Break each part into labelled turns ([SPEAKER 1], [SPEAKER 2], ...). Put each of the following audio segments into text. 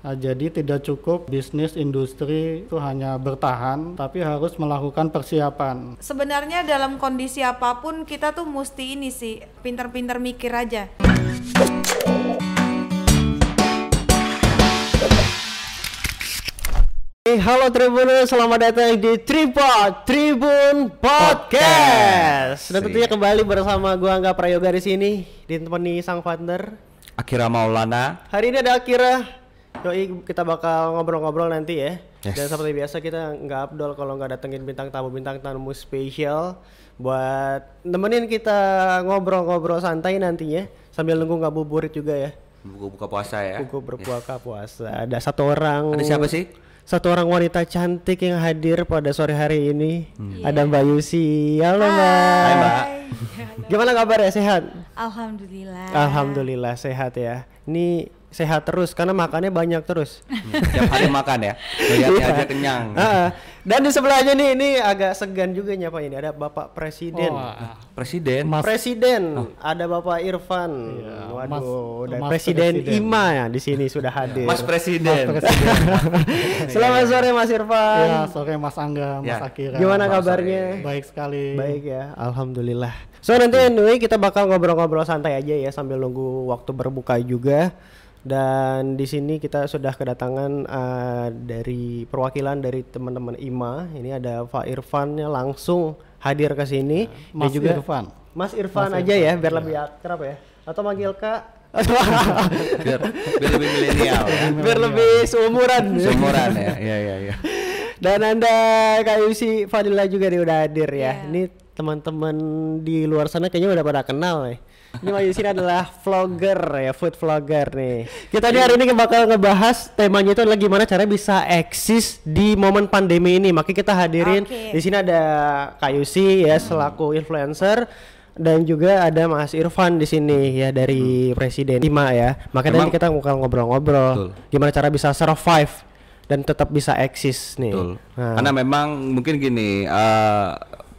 [SPEAKER 1] Nah, jadi tidak cukup bisnis industri itu hanya bertahan, tapi harus melakukan persiapan.
[SPEAKER 2] Sebenarnya dalam kondisi apa pun kita tuh mesti ini sih pinter-pinter mikir aja.
[SPEAKER 3] Hey, halo Tribuners, selamat datang di Tripod Tribun Podcast. Dan tentunya kembali bersama gua Angga Prayoga di sini, ditemani sang partner.
[SPEAKER 4] Akira Maulana.
[SPEAKER 3] Hari ini ada Akira. Yoi, kita bakal ngobrol-ngobrol nanti ya.
[SPEAKER 4] Yes.
[SPEAKER 3] Dan seperti biasa kita nggak abdol kalau nggak datengin bintang tamu bintang tamu spesial buat nemenin kita ngobrol-ngobrol santai nantinya sambil nunggu ngabuburit juga ya.
[SPEAKER 4] Buku buka puasa ya.
[SPEAKER 3] Buku berpuasa puasa. Ada satu orang.
[SPEAKER 4] Ada siapa sih?
[SPEAKER 3] Satu orang wanita cantik yang hadir pada sore hari ini.
[SPEAKER 2] Hmm.
[SPEAKER 3] Ada Mbak Yusi. Halo Mbak.
[SPEAKER 4] Hai, Mbak.
[SPEAKER 3] Gimana kabar ya? Sehat?
[SPEAKER 2] Alhamdulillah.
[SPEAKER 3] Alhamdulillah sehat ya. Ini sehat terus karena makannya banyak terus.
[SPEAKER 4] Hmm, Tiap hari makan ya. Lihatnya aja kenyang.
[SPEAKER 3] Ah, dan di sebelahnya nih ini agak segan juga nyapa ini ada Bapak Presiden.
[SPEAKER 1] Wah,
[SPEAKER 4] Presiden.
[SPEAKER 1] Mas-
[SPEAKER 3] Presiden, ada Bapak Irfan. Waduh,
[SPEAKER 1] Mas-
[SPEAKER 3] dan
[SPEAKER 1] Mas
[SPEAKER 3] Presiden,
[SPEAKER 1] Presiden.
[SPEAKER 3] Ima ya di sini sudah hadir.
[SPEAKER 4] Mas Presiden.
[SPEAKER 1] Presiden.
[SPEAKER 3] Selamat sore Mas Irfan.
[SPEAKER 1] ya, sore Mas Angga, Mas
[SPEAKER 4] Ya.
[SPEAKER 1] Akira.
[SPEAKER 3] Gimana
[SPEAKER 4] Selamat
[SPEAKER 3] kabarnya?
[SPEAKER 1] Baik sekali.
[SPEAKER 3] Baik ya, alhamdulillah. So nanti anyway kita bakal ngobrol-ngobrol santai aja ya sambil nunggu waktu berbuka juga. Dan di sini kita sudah kedatangan eh, dari perwakilan dari teman-teman IMA. Ini ada Pak Irfannya langsung hadir ke sini. Dan
[SPEAKER 1] Mas Irfan.
[SPEAKER 3] Mas Irfan aja ya, biar lebih akrab ya. Atau manggil Kak.
[SPEAKER 4] biar, biar lebih milenial ya.
[SPEAKER 3] biar lebih seumuran.
[SPEAKER 4] Seumuran ya. Iya iya iya.
[SPEAKER 3] Dan Anda Kak Yusi Fadila juga nih udah hadir ya.
[SPEAKER 2] Iya.
[SPEAKER 3] Ini teman-teman di luar sana kayaknya udah pada kenal nih. Ini Mbak Yusi ini adalah vlogger ya, food vlogger nih. Kita nih hari ini bakal ngebahas temanya itu adalah gimana cara bisa eksis di momen pandemi ini. Makanya kita hadirin
[SPEAKER 2] Oke.
[SPEAKER 3] di sini ada Kak Yusi ya selaku influencer dan juga ada Mas Irfan di sini ya dari Presiden Ima ya. Makanya
[SPEAKER 4] Memang-
[SPEAKER 3] nanti kita bakal ngobrol-ngobrol gimana cara bisa survive dan tetap bisa eksis nih.
[SPEAKER 4] Betul.
[SPEAKER 3] Nah,
[SPEAKER 4] Karena memang mungkin gini, eh,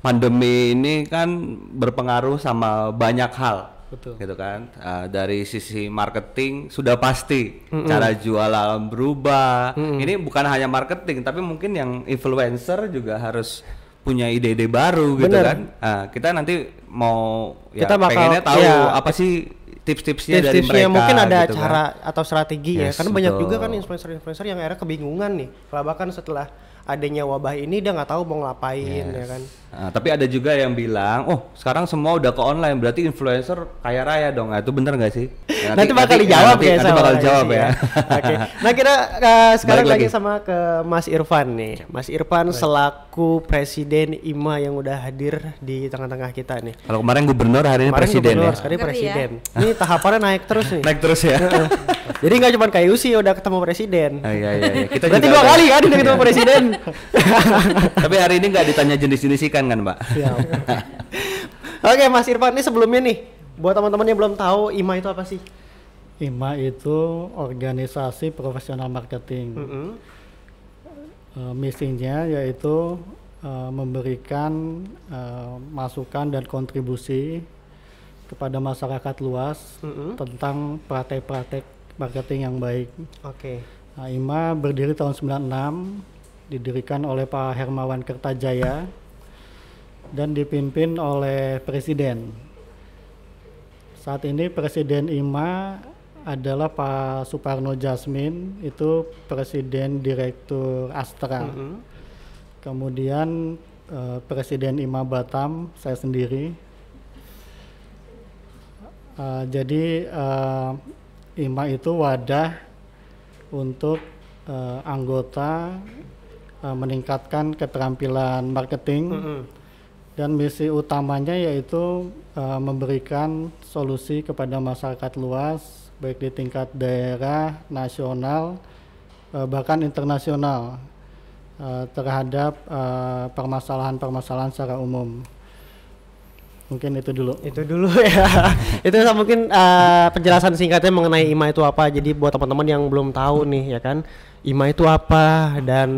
[SPEAKER 4] pandemi ini kan berpengaruh sama banyak hal.
[SPEAKER 1] Betul.
[SPEAKER 4] Gitu kan. Eh, dari sisi marketing sudah pasti cara jualan berubah. Ini bukan hanya marketing, tapi mungkin yang influencer juga harus punya ide-ide baru gitu
[SPEAKER 3] Bener.
[SPEAKER 4] kan. Ah, kita nanti mau ya
[SPEAKER 3] Kita bakal-
[SPEAKER 4] pengennya tahu
[SPEAKER 3] ya.
[SPEAKER 4] apa sih tips-tipsnya dari
[SPEAKER 3] tips-tipsnya
[SPEAKER 4] mereka
[SPEAKER 3] mungkin ada
[SPEAKER 4] gitu kan.
[SPEAKER 3] cara atau strategi ya
[SPEAKER 4] Yes,
[SPEAKER 3] karena banyak
[SPEAKER 4] betul.
[SPEAKER 3] juga kan influencer-influencer yang akhirnya kebingungan nih kalau bahkan setelah adanya wabah ini dia nggak tahu mau ngapain ya kan
[SPEAKER 4] Nah, tapi ada juga yang bilang, oh sekarang semua udah ke online, berarti influencer kaya raya dong. Nah, itu bener gak sih? Ya,
[SPEAKER 3] nanti, bakal dijawab
[SPEAKER 4] nanti,
[SPEAKER 3] ya
[SPEAKER 4] nanti
[SPEAKER 3] sama
[SPEAKER 4] bakal dijawab
[SPEAKER 3] Yusi
[SPEAKER 4] ya.
[SPEAKER 3] Oke. Nah kita uh, sekarang lagi.
[SPEAKER 4] lagi.
[SPEAKER 3] sama ke Mas Irfan nih. Mas Irfan selaku Presiden IMA yang udah hadir di tengah-tengah kita nih.
[SPEAKER 4] Kalau kemarin gubernur, hari ini
[SPEAKER 3] Kemarin
[SPEAKER 4] presiden
[SPEAKER 3] gubernur,
[SPEAKER 4] ya.
[SPEAKER 3] sekarang
[SPEAKER 2] Ngeri ya.
[SPEAKER 3] presiden. Ini tahapannya naik terus nih.
[SPEAKER 4] Naik terus ya.
[SPEAKER 3] Jadi nggak cuma kayak Yusi udah ketemu presiden.
[SPEAKER 4] Ah, iya, iya, iya. Kita
[SPEAKER 3] Berarti
[SPEAKER 4] juga
[SPEAKER 3] dua kali kan udah ketemu
[SPEAKER 4] Iya.
[SPEAKER 3] presiden.
[SPEAKER 4] Tapi hari ini nggak ditanya jenis-jenis ikan kan, Mbak?
[SPEAKER 1] Siap.
[SPEAKER 3] Oke Mas Irfan ini sebelumnya nih buat teman-teman yang belum tahu IMA itu apa sih?
[SPEAKER 1] IMA itu organisasi profesional marketing.
[SPEAKER 3] Mm-mm.
[SPEAKER 1] Eh, misinya yaitu eh, memberikan eh, masukan dan kontribusi kepada masyarakat luas
[SPEAKER 3] Mm-mm.
[SPEAKER 1] tentang praktek-praktek marketing yang baik.
[SPEAKER 3] Oke.
[SPEAKER 1] Nah, IMA berdiri tahun 96, didirikan oleh Pak Hermawan Kertajaya dan dipimpin oleh Presiden. Saat ini Presiden IMA adalah Pak Suparno Jasmin, itu Presiden Direktur Astra.
[SPEAKER 3] Mm-mm.
[SPEAKER 1] Kemudian eh, Presiden IMA Batam, saya sendiri. Eh, jadi eh, IMA itu wadah untuk eh, anggota eh, meningkatkan keterampilan marketing
[SPEAKER 3] Mm-mm.
[SPEAKER 1] dan misi utamanya yaitu eh, memberikan solusi kepada masyarakat luas baik di tingkat daerah, nasional, eh, bahkan internasional eh, terhadap permasalahan-permasalahan secara umum. Mungkin itu dulu.
[SPEAKER 3] Itu dulu ya. itu mungkin uh, penjelasan singkatnya mengenai IMA itu apa. Jadi buat teman-teman yang belum tahu nih ya kan, IMA itu apa dan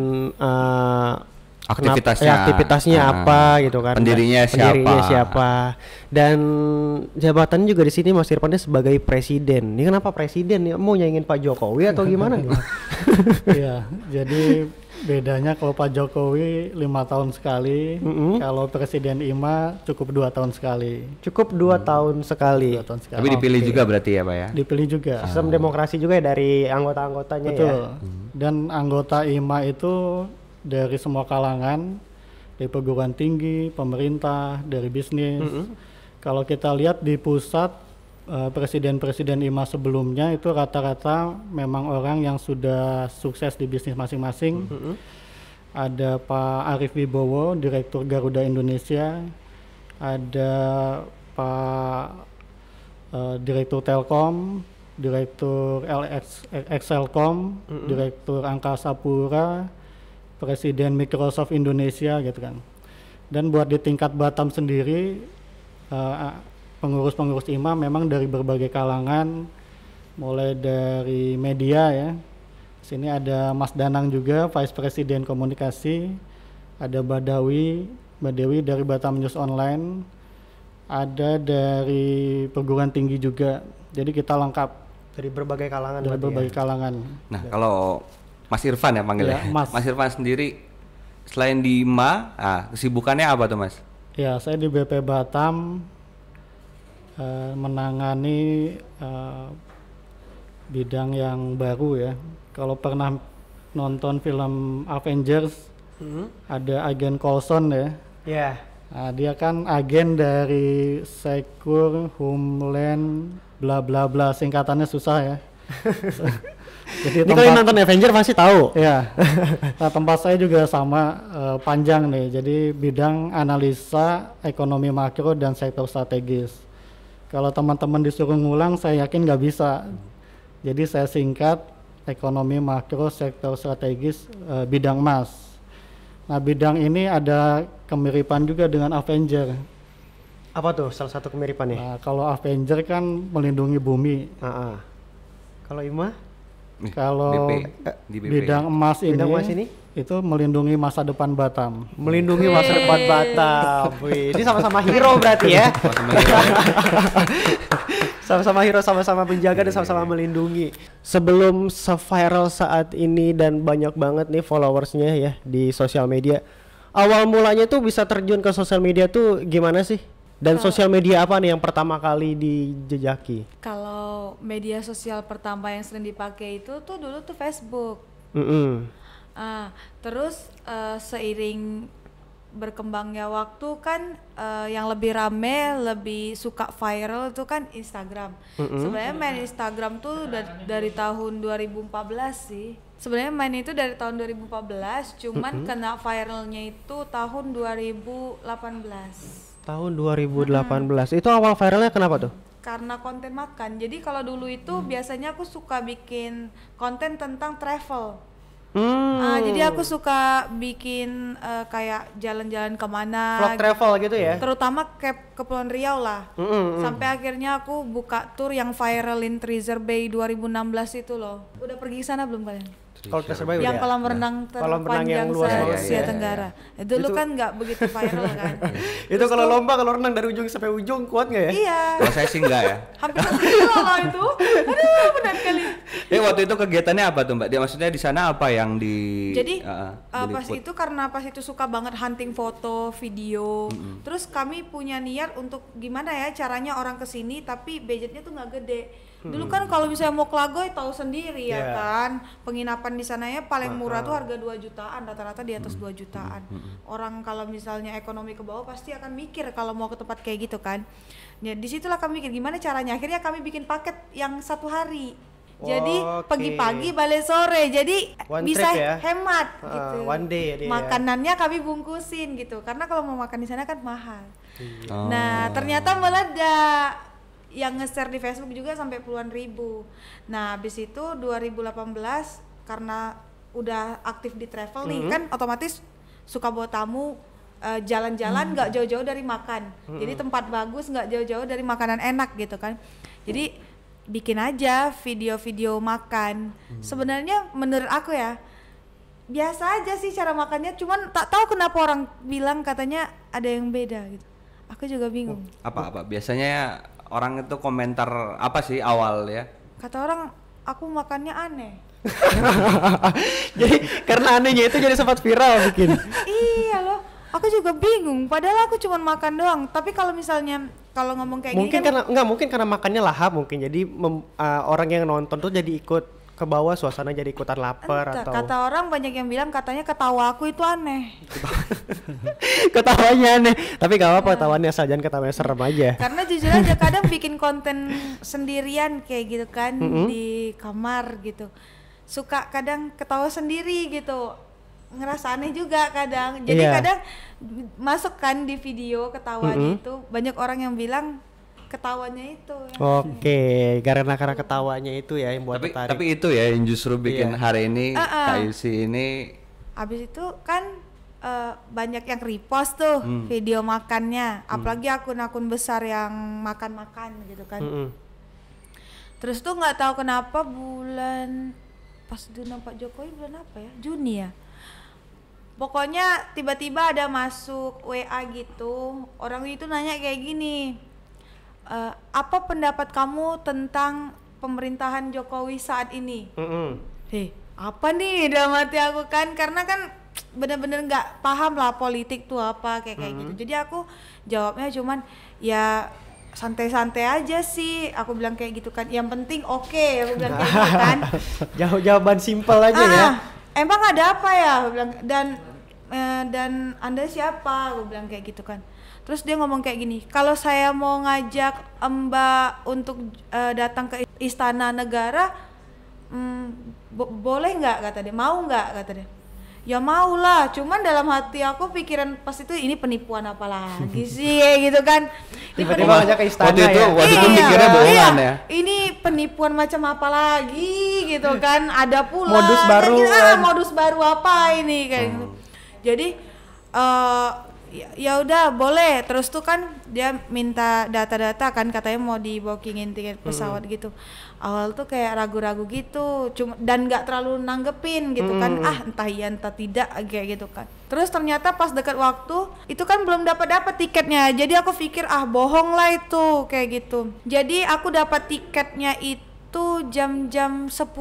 [SPEAKER 3] uh,
[SPEAKER 4] Aktivitasnya.
[SPEAKER 3] ya, aktivitasnya
[SPEAKER 4] Ah.
[SPEAKER 3] apa gitu kan.
[SPEAKER 4] Pendirinya
[SPEAKER 3] Pendirinya
[SPEAKER 4] siapa.
[SPEAKER 3] siapa. Dan jabatan juga di sini Mas Irfannya sebagai presiden. Ini kenapa presiden ya? Mau nyaingin Pak Jokowi atau gimana nih?
[SPEAKER 1] Iya, jadi bedanya kalau Pak Jokowi lima tahun sekali,
[SPEAKER 3] Mm-mm.
[SPEAKER 1] kalau Presiden Ima cukup dua tahun sekali.
[SPEAKER 3] Cukup dua tahun sekali.
[SPEAKER 1] Dua tahun sekali.
[SPEAKER 4] Tapi dipilih juga berarti ya, Pak ya.
[SPEAKER 1] Dipilih juga.
[SPEAKER 3] Sistem demokrasi juga ya dari anggota-anggotanya
[SPEAKER 1] Betul.
[SPEAKER 3] ya.
[SPEAKER 1] Dan anggota IMA itu dari semua kalangan, dari perguruan tinggi, pemerintah, dari bisnis. Kalau kita lihat di pusat presiden-presiden IMA sebelumnya itu rata-rata memang orang yang sudah sukses di bisnis masing-masing. Ada Pak Arief Wibowo, Direktur Garuda Indonesia. Ada Pak eh, Direktur Telkom, Direktur LX, Excelcom, Direktur Angkasa Pura, Presiden Microsoft Indonesia gitu kan. Dan buat di tingkat Batam sendiri eh, pengurus-pengurus IMA memang dari berbagai kalangan mulai dari media ya. Sini ada Mas Danang juga Vice President Komunikasi, ada Badawi, Badawi dari Batam News Online, ada dari perguruan tinggi juga. Jadi kita lengkap
[SPEAKER 3] Dari berbagai kalangan
[SPEAKER 1] dari
[SPEAKER 3] berarti
[SPEAKER 1] berbagai
[SPEAKER 3] ya.
[SPEAKER 1] kalangan.
[SPEAKER 4] Nah, kalau Mas Irfan ya panggilnya.
[SPEAKER 1] Ya, Mas.
[SPEAKER 4] Irfan sendiri selain di IMA, ah, kesibukannya apa tuh, Mas?
[SPEAKER 1] Ya, saya di BP Batam eh, menangani eh, bidang yang baru ya. Kalau pernah nonton film Avengers,
[SPEAKER 3] Mhm.
[SPEAKER 1] ada agen Coulson ya.
[SPEAKER 3] Ya.
[SPEAKER 1] Nah, dia kan agen dari Secure Homeland bla bla bla singkatannya susah ya. Jadi
[SPEAKER 3] Ini kalau yang nonton Avenger pasti tahu.
[SPEAKER 1] Ya, nah, tempat saya juga sama eh, panjang nih. Jadi bidang analisa ekonomi makro dan sektor strategis. Kalau teman-teman disuruh ngulang, saya yakin nggak bisa. Jadi saya singkat ekonomi makro sektor strategis eh, bidang emas. Nah bidang ini ada kemiripan juga dengan Avenger.
[SPEAKER 3] Apa tuh salah satu kemiripannya?
[SPEAKER 1] Nah kalau Avenger kan melindungi bumi.
[SPEAKER 3] Ah. Kalau Ima?
[SPEAKER 4] Nih,
[SPEAKER 1] Kalau
[SPEAKER 4] BP, di BP.
[SPEAKER 1] bidang emas ini,
[SPEAKER 3] Bidang emas ini?
[SPEAKER 1] itu melindungi masa depan Batam.
[SPEAKER 3] Melindungi masa depan Batam. Wih, ini sama-sama hero berarti ya. Sama-sama hero, sama-sama penjaga dan sama-sama melindungi. Sebelum se-viral saat ini dan banyak banget nih followersnya ya di sosial media. Awal mulanya tuh bisa terjun ke sosial media tuh gimana sih? Dan sosial media apa nih yang pertama kali dijejaki?
[SPEAKER 2] Kalau media sosial pertama yang sering dipakai itu tuh dulu tuh Facebook.
[SPEAKER 3] Mm-mm.
[SPEAKER 2] Ah, terus eh, seiring berkembangnya waktu kan eh, yang lebih rame, lebih suka viral itu kan Instagram. Sebenarnya main Instagram tuh da- dari tahun 2014 sih. Sebenarnya main itu dari tahun 2014, cuman kena viralnya itu tahun 2018.
[SPEAKER 3] Tahun 2018. Itu awal viralnya kenapa tuh?
[SPEAKER 2] Karena konten makan. Jadi kalau dulu itu biasanya aku suka bikin konten tentang travel.
[SPEAKER 3] Hmm.
[SPEAKER 2] Ah, jadi aku suka bikin eh, kayak jalan-jalan ke mana.
[SPEAKER 3] vlog travel gitu ya?
[SPEAKER 2] Terutama ke Kepulauan Riau lah.
[SPEAKER 3] Mm-mm.
[SPEAKER 2] Sampai akhirnya aku buka tour yang viral in Treasure Bay 2016 itu loh. Udah pergi sana belum kalian?
[SPEAKER 3] Kalau Surabaya
[SPEAKER 2] yang
[SPEAKER 3] udah.
[SPEAKER 2] kolam renang
[SPEAKER 3] Kolam renang yang
[SPEAKER 2] terpanjang
[SPEAKER 3] luas
[SPEAKER 2] se
[SPEAKER 3] banget.
[SPEAKER 2] Asia
[SPEAKER 4] Iya, iya,
[SPEAKER 2] Tenggara. Eh, Dulu kan nggak begitu viral kan.
[SPEAKER 3] Itu kalau lomba kalau renang dari ujung sampai ujung kuat nggak ya?
[SPEAKER 2] iya.
[SPEAKER 4] Kalau saya sih enggak ya.
[SPEAKER 2] Hampir satu kilo loh itu. Aduh, benar kali.
[SPEAKER 4] Eh waktu itu kegiatannya apa tuh Mbak? Dia maksudnya di sana apa yang di
[SPEAKER 2] Jadi
[SPEAKER 4] Ah,
[SPEAKER 2] uh, pas itu karena pas itu suka banget hunting foto, video. Terus kami punya niat untuk gimana ya caranya orang ke sini tapi budgetnya tuh nggak gede. Dulu kan kalau misalnya mau ke Lagoy tahu sendiri ya
[SPEAKER 3] Yeah.
[SPEAKER 2] kan. Penginapan di sananya paling murah tuh harga 2 jutaan, rata-rata di atas 2 jutaan. Orang kalau misalnya ekonomi ke bawah pasti akan mikir kalau mau ke tempat kayak gitu kan. Ya di situlah kami mikir gimana caranya. Akhirnya kami bikin paket yang satu hari. Jadi
[SPEAKER 3] Oke.
[SPEAKER 2] pagi-pagi balik sore. Jadi
[SPEAKER 3] One
[SPEAKER 2] bisa
[SPEAKER 3] trip ya?
[SPEAKER 2] hemat
[SPEAKER 3] Ah,
[SPEAKER 2] gitu.
[SPEAKER 3] one day ya dia ya.
[SPEAKER 2] Makanannya kami bungkusin gitu. Karena kalau mau makan di sana kan mahal.
[SPEAKER 4] Oh.
[SPEAKER 2] Nah, ternyata meledak. Yang nge-share di Facebook juga sampai puluhan ribu. Nah, habis itu 2018 karena udah aktif di travel nih kan otomatis suka bawa tamu eh, jalan-jalan nggak jauh-jauh dari makan. Jadi tempat bagus nggak jauh-jauh dari makanan enak gitu kan. Jadi bikin aja video-video makan. Sebenarnya menurut aku ya biasa aja sih cara makannya cuman tak tahu kenapa orang bilang katanya ada yang beda gitu aku juga bingung
[SPEAKER 4] Apa apa? Biasanya orang itu komentar apa sih awal ya?
[SPEAKER 2] kata orang aku makannya aneh
[SPEAKER 3] jadi karena anehnya itu jadi sempat viral bikin.
[SPEAKER 2] iya loh aku juga bingung padahal aku cuma makan doang tapi kalau misalnya kalau ngomong kayak
[SPEAKER 3] mungkin
[SPEAKER 2] gini kan
[SPEAKER 3] karena enggak mungkin karena makannya lahap mungkin jadi mem- uh, orang yang nonton tuh jadi ikut ke bawah suasana jadi ikutan lapar
[SPEAKER 2] entah,
[SPEAKER 3] atau
[SPEAKER 2] kata orang banyak yang bilang katanya ketawa aku itu aneh.
[SPEAKER 3] Ketawanya aneh. Tapi gak apa-apa ketawanya asal jangan ketawanya serem aja.
[SPEAKER 2] Karena jujur aja kadang bikin konten sendirian kayak gitu kan di kamar gitu. Suka kadang ketawa sendiri gitu. Ngerasa aneh juga kadang. Jadi
[SPEAKER 3] Iya.
[SPEAKER 2] kadang masuk kan di video ketawanya itu banyak orang yang bilang ketawanya itu ya.
[SPEAKER 3] oke karena karena ketawanya itu ya yang buat
[SPEAKER 4] tapi
[SPEAKER 3] tertarik
[SPEAKER 4] tapi itu ya yang justru bikin
[SPEAKER 3] Iya.
[SPEAKER 4] hari ini
[SPEAKER 2] Uh-uh.
[SPEAKER 4] Kak Yusi ini
[SPEAKER 2] Abis itu kan eh, banyak yang repost tuh video makannya, apalagi akun-akun besar yang makan-makan gitu kan.
[SPEAKER 3] Mm-mm.
[SPEAKER 2] Terus tuh nggak tahu kenapa bulan pas dulu Pak Jokowi bulan apa ya? Juni ya. Pokoknya tiba-tiba ada masuk WA gitu, orang itu nanya kayak gini, "Eh, apa pendapat kamu tentang pemerintahan Jokowi saat ini?
[SPEAKER 3] Mm-mm.
[SPEAKER 2] Heh, apa nih dalam hati aku kan karena kan bener-bener nggak paham lah politik tuh apa kayak kayak gitu. Jadi aku jawabnya cuman ya santai-santai aja sih. Aku bilang kayak gitu kan. Yang penting oke, aku bilang kayak gitu kan.
[SPEAKER 3] jawaban simpel aja
[SPEAKER 2] Ah,
[SPEAKER 3] ya
[SPEAKER 2] Emang ada apa ya? Aku bilang dan eh, dan Anda siapa? Aku bilang kayak gitu kan. Terus dia ngomong kayak gini, kalau saya mau ngajak Mbak untuk eh, datang ke Istana Negara, hmm, bo- boleh nggak kata dia? Mau nggak kata dia? Ya mau lah, cuman dalam hati aku pikiran pas itu ini penipuan apa lagi sih kayak gitu kan. Ini
[SPEAKER 3] tiba-tiba
[SPEAKER 2] penipuan-
[SPEAKER 3] ngajak ke istana
[SPEAKER 4] Waktu itu-
[SPEAKER 3] ya
[SPEAKER 4] waktu itu
[SPEAKER 2] Iya,
[SPEAKER 4] mikirnya bohongan
[SPEAKER 2] iya.
[SPEAKER 4] ya?
[SPEAKER 2] Ini penipuan macam apa lagi gitu kan? Ada pula
[SPEAKER 3] Modus
[SPEAKER 2] kan
[SPEAKER 3] baru
[SPEAKER 2] gitu, ah,
[SPEAKER 3] kan.
[SPEAKER 2] modus baru apa ini kayak gitu. Jadi eh ya, ya udah boleh. Terus tuh kan dia minta data-data kan katanya mau di bookingin tiket pesawat gitu. Awal tuh kayak ragu-ragu gitu, cuma dan nggak terlalu nanggepin gitu kan. Ah entah iya entah tidak kayak gitu kan. Terus ternyata pas dekat waktu itu kan belum dapat dapat tiketnya. Jadi aku pikir ah bohong lah itu kayak gitu. Jadi aku dapat tiketnya itu jam-jam 10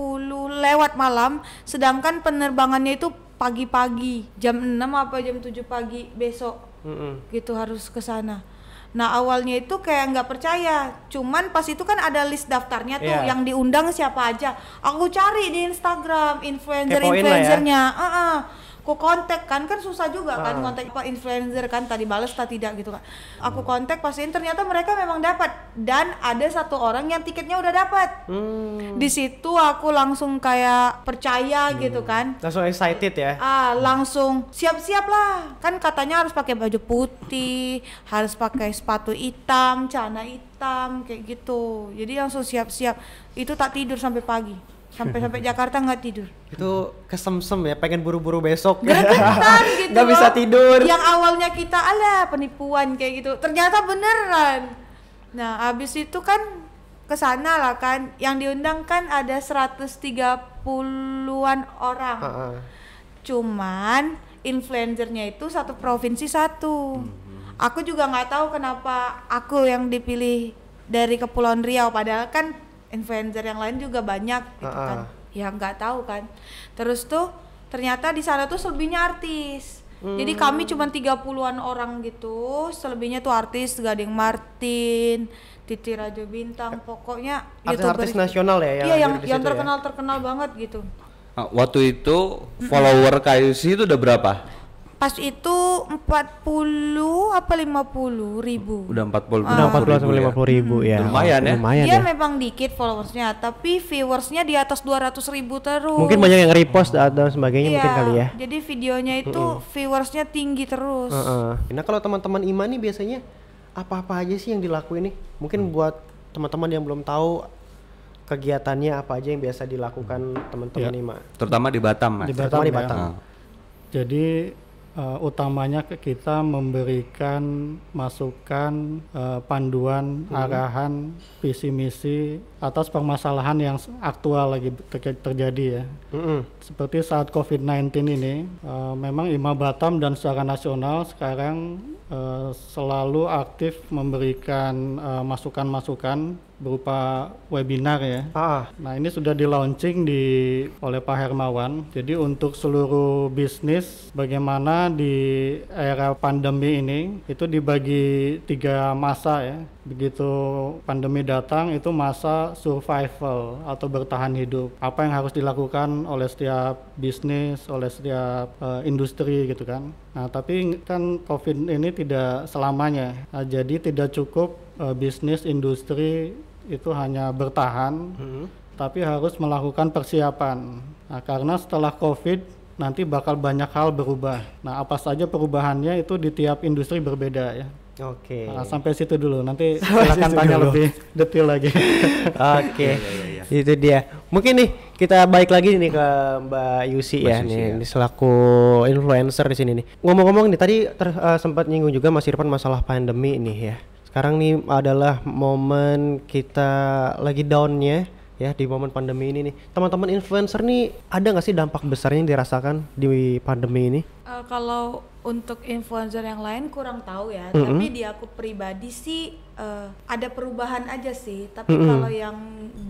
[SPEAKER 2] lewat malam sedangkan penerbangannya itu pagi-pagi jam 6 apa jam 7 pagi besok
[SPEAKER 3] Mm-mm.
[SPEAKER 2] gitu harus ke sana. Nah awalnya itu kayak nggak percaya, cuman pas itu kan ada list daftarnya tuh
[SPEAKER 3] Iya.
[SPEAKER 2] yang diundang siapa aja. Aku cari di Instagram influencer
[SPEAKER 3] Kepoin lah ya.
[SPEAKER 2] influencernya, Heeh. Aku kontak kan kan susah juga kan
[SPEAKER 3] Ah.
[SPEAKER 2] kontak apa influencer kan tadi balas tak tidak gitu kan. Aku kontak pastiin ternyata mereka memang dapat dan ada satu orang yang tiketnya udah dapat.
[SPEAKER 3] Hmm.
[SPEAKER 2] Di situ aku langsung kayak percaya gitu kan
[SPEAKER 3] langsung excited ya
[SPEAKER 2] ah langsung siap-siap lah kan katanya harus pakai baju putih harus pakai sepatu hitam celana hitam kayak gitu jadi langsung siap-siap itu tak tidur sampai pagi sampai sampai Jakarta nggak tidur.
[SPEAKER 3] Itu kesemsem ya pengen buru-buru besok.
[SPEAKER 2] Gregetan gitu
[SPEAKER 3] nggak bisa tidur.
[SPEAKER 2] Yang awalnya kita ala penipuan kayak gitu. Ternyata beneran. Nah habis itu kan ke sana lah kan. Yang diundang kan ada 130-an orang.
[SPEAKER 3] Ha-ha.
[SPEAKER 2] cuman influencernya itu satu provinsi satu. Aku juga nggak tahu kenapa aku yang dipilih dari kepulauan Riau. Padahal kan influencer yang lain juga banyak gitu kan. Ya nggak tahu kan. Terus tuh ternyata di sana tuh selebihnya artis. Jadi kami cuma 30-an orang gitu selebihnya tuh artis Gading Martin Titi Rajo Bintang pokoknya
[SPEAKER 3] artis-artis
[SPEAKER 2] YouTuber-
[SPEAKER 3] nasional ya yang
[SPEAKER 2] iya yang yang
[SPEAKER 3] situ ya?
[SPEAKER 2] terkenal banget gitu.
[SPEAKER 4] Nah, waktu itu follower Kak Yusi itu udah berapa?
[SPEAKER 2] Pas itu 40 apa 50 ribu.
[SPEAKER 4] Udah 40
[SPEAKER 3] udah 40 sampai
[SPEAKER 4] ribu
[SPEAKER 3] 50 ribu ya
[SPEAKER 4] Lumayan ya.
[SPEAKER 3] lumayan
[SPEAKER 2] Dia
[SPEAKER 3] ya
[SPEAKER 2] memang dikit followersnya, tapi viewersnya di atas 200 ribu terus.
[SPEAKER 3] mungkin banyak yang repost dan dan sebagainya
[SPEAKER 2] Iya,
[SPEAKER 3] mungkin kali ya
[SPEAKER 2] Jadi videonya itu viewersnya tinggi terus.
[SPEAKER 3] Heeh. Nah kalau teman-teman Ima nih biasanya apa-apa aja sih yang dilakuin nih? Mungkin buat teman-teman yang belum tahu kegiatannya apa aja yang biasa dilakukan teman-teman
[SPEAKER 1] Iya.
[SPEAKER 3] Ima.
[SPEAKER 4] Terutama di Batam, Mas.
[SPEAKER 1] Di
[SPEAKER 3] Terutama
[SPEAKER 1] Batam,
[SPEAKER 3] di
[SPEAKER 1] ya.
[SPEAKER 3] Batam.
[SPEAKER 4] Ah.
[SPEAKER 1] Jadi uh, utamanya kita memberikan masukan uh, panduan arahan visi misi atas permasalahan yang aktual lagi ter- terjadi ya
[SPEAKER 3] Mm-mm.
[SPEAKER 1] seperti saat COVID-19 ini, eh, memang IMA Batam dan secara nasional sekarang eh, selalu aktif memberikan eh, masukan-masukan berupa webinar ya.
[SPEAKER 3] Ah,
[SPEAKER 1] Nah ini sudah di launching di oleh Pak Hermawan. Jadi untuk seluruh bisnis bagaimana di era pandemi ini itu dibagi tiga masa ya. Begitu pandemi datang itu masa survival atau bertahan hidup. Apa yang harus dilakukan oleh setiap bisnis, oleh setiap eh, industri gitu kan. Nah tapi kan COVID ini tidak selamanya. Nah, jadi tidak cukup eh, bisnis industri itu hanya bertahan tapi harus melakukan persiapan. Nah, karena setelah COVID nanti bakal banyak hal berubah. Nah, apa saja perubahannya itu di tiap industri berbeda ya.
[SPEAKER 3] Oke.
[SPEAKER 1] Nah, sampai situ dulu. Nanti silakan tanya
[SPEAKER 3] dulu.
[SPEAKER 1] lebih detail lagi.
[SPEAKER 3] Oke, itu dia. Mungkin nih kita balik lagi nih ke Mbak Yusi
[SPEAKER 4] Mbak
[SPEAKER 3] ya,
[SPEAKER 4] Yusi,
[SPEAKER 3] nih,
[SPEAKER 4] ya.
[SPEAKER 3] ini selaku influencer di sini nih. Ngomong-ngomong nih tadi ter- eh, sempat nyinggung juga Mas Irfan masalah pandemi nih ya. Sekarang nih adalah momen kita lagi downnya ya di momen pandemi ini nih. Teman-teman influencer nih ada nggak sih dampak besarnya yang dirasakan di pandemi ini?
[SPEAKER 2] Eh, kalau untuk influencer yang lain kurang tahu ya, tapi di aku pribadi sih eh, ada perubahan aja sih. Tapi kalau yang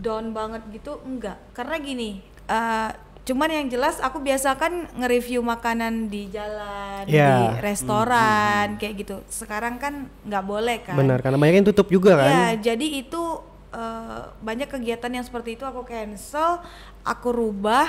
[SPEAKER 2] down banget gitu enggak. Karena gini, eh, cuman yang jelas aku biasa kan nge-review makanan di jalan,
[SPEAKER 3] Ya.
[SPEAKER 2] di restoran kayak gitu. Sekarang kan nggak boleh kan.
[SPEAKER 3] Benar, karena banyak yang tutup juga kan.
[SPEAKER 2] Ya, jadi itu banyak kegiatan yang seperti itu aku cancel, aku rubah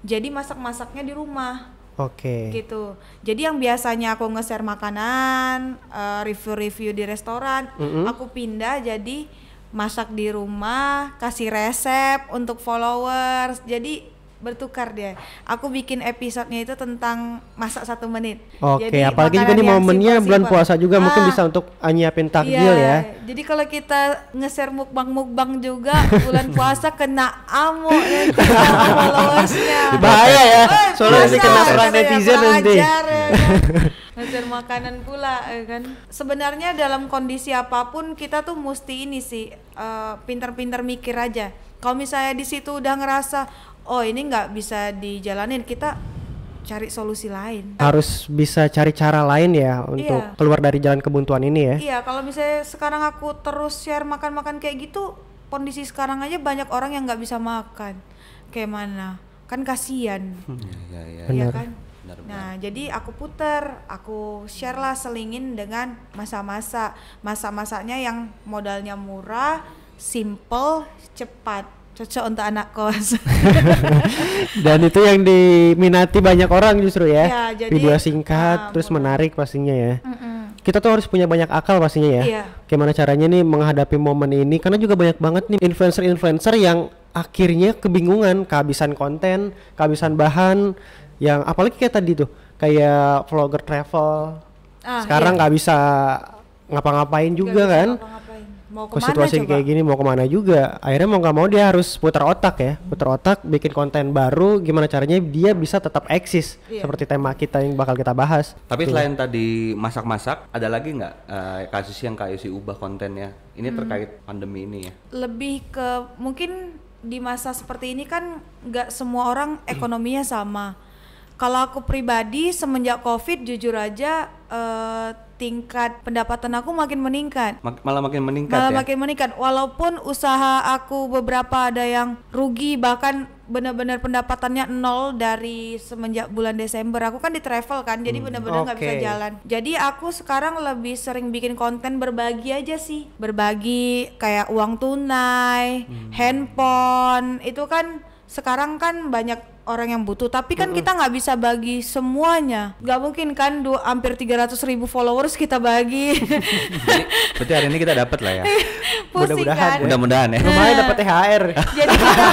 [SPEAKER 2] jadi masak-masaknya di rumah
[SPEAKER 3] Oke.
[SPEAKER 2] gitu. Jadi yang biasanya aku nge-share makanan, eh, review-review di restoran, aku pindah jadi masak di rumah, kasih resep untuk followers. Jadi bertukar dia. Aku bikin episodenya itu tentang masak satu menit.
[SPEAKER 3] Oke,
[SPEAKER 2] Jadi
[SPEAKER 3] apalagi juga nih momennya bulan puasa juga mungkin
[SPEAKER 2] Ah,
[SPEAKER 3] bisa untuk uh, nyiapin takjil
[SPEAKER 2] Iya,
[SPEAKER 3] ya.
[SPEAKER 2] Jadi kalau kita nge-share mukbang-mukbang juga bulan puasa kena amuk sama followersnya.
[SPEAKER 3] Bahaya ya, soalnya
[SPEAKER 2] puasa,
[SPEAKER 3] kena serang netizen
[SPEAKER 2] kurang
[SPEAKER 3] nanti.
[SPEAKER 2] ajar, ya kan. Makanan pula ya kan. Sebenarnya dalam kondisi apa pun kita tuh mesti ini sih eh, pintar-pintar mikir aja. Kalau misalnya di situ udah ngerasa oh ini nggak bisa dijalanin, kita cari solusi lain.
[SPEAKER 3] Harus bisa cari cara lain ya untuk
[SPEAKER 2] Iya.
[SPEAKER 3] keluar dari jalan kebuntuan ini ya.
[SPEAKER 2] Iya, kalau misalnya sekarang aku terus share makan-makan kayak gitu, kondisi sekarang aja banyak orang yang nggak bisa makan. Kayak mana? Kan kasihan.
[SPEAKER 4] Ya, ya, ya.
[SPEAKER 2] Iya
[SPEAKER 3] Benar.
[SPEAKER 2] kan? Nah, jadi aku puter, aku share lah selingin dengan masa-masa, masa-masanya yang modalnya murah, simple, cepat, cocok untuk anak kos.
[SPEAKER 3] Dan itu yang diminati banyak orang justru ya.
[SPEAKER 2] Iya, jadi,
[SPEAKER 3] Video singkat
[SPEAKER 2] ah,
[SPEAKER 3] terus menarik pastinya ya.
[SPEAKER 2] Mm-mm.
[SPEAKER 3] Kita tuh harus punya banyak akal pastinya ya.
[SPEAKER 2] Iya.
[SPEAKER 3] Gimana caranya nih menghadapi momen ini karena juga banyak banget nih influencer-influencer yang akhirnya kebingungan kehabisan konten, kehabisan bahan yang apalagi kayak tadi tuh kayak vlogger travel.
[SPEAKER 2] Ah,
[SPEAKER 3] Sekarang
[SPEAKER 2] iya.
[SPEAKER 3] nggak bisa ngapa-ngapain juga
[SPEAKER 2] bisa
[SPEAKER 3] kan.
[SPEAKER 2] ngapa-ngapain. Mau
[SPEAKER 3] ke
[SPEAKER 2] ke mana
[SPEAKER 3] situasi
[SPEAKER 2] coba?
[SPEAKER 3] kayak gini mau ke mana juga akhirnya mau nggak mau dia harus putar otak ya putar otak bikin konten baru gimana caranya dia bisa tetap eksis
[SPEAKER 2] Iya.
[SPEAKER 3] seperti tema kita yang bakal kita bahas
[SPEAKER 4] Tapi selain tadi masak-masak, ada lagi nggak eh, kasus yang kayak si ubah kontennya? Ini terkait pandemi ini ya?
[SPEAKER 2] lebih ke mungkin di masa seperti ini kan nggak semua orang ekonominya sama. Kalau aku pribadi semenjak covid jujur aja eh, tingkat pendapatan aku makin meningkat.
[SPEAKER 4] Mak- malah makin meningkat
[SPEAKER 2] Malah
[SPEAKER 4] ya?
[SPEAKER 2] makin meningkat walaupun usaha aku beberapa ada yang rugi bahkan benar-benar pendapatannya nol dari semenjak bulan Desember. Aku kan di travel kan jadi benar-benar nggak bisa
[SPEAKER 3] Oke.
[SPEAKER 2] jalan. Jadi aku sekarang lebih sering bikin konten berbagi aja sih. Berbagi kayak uang tunai, handphone itu kan sekarang kan banyak orang yang butuh tapi kan kita nggak bisa bagi semuanya nggak mungkin kan dua, hampir 300 ribu followers kita bagi
[SPEAKER 4] Jadi, berarti hari ini kita dapat lah ya?
[SPEAKER 2] pusing
[SPEAKER 3] Mudah-mudahan
[SPEAKER 2] kan
[SPEAKER 3] ya.
[SPEAKER 4] Mudah-mudahan ya?
[SPEAKER 3] lumayan dapat THR
[SPEAKER 2] jadi kita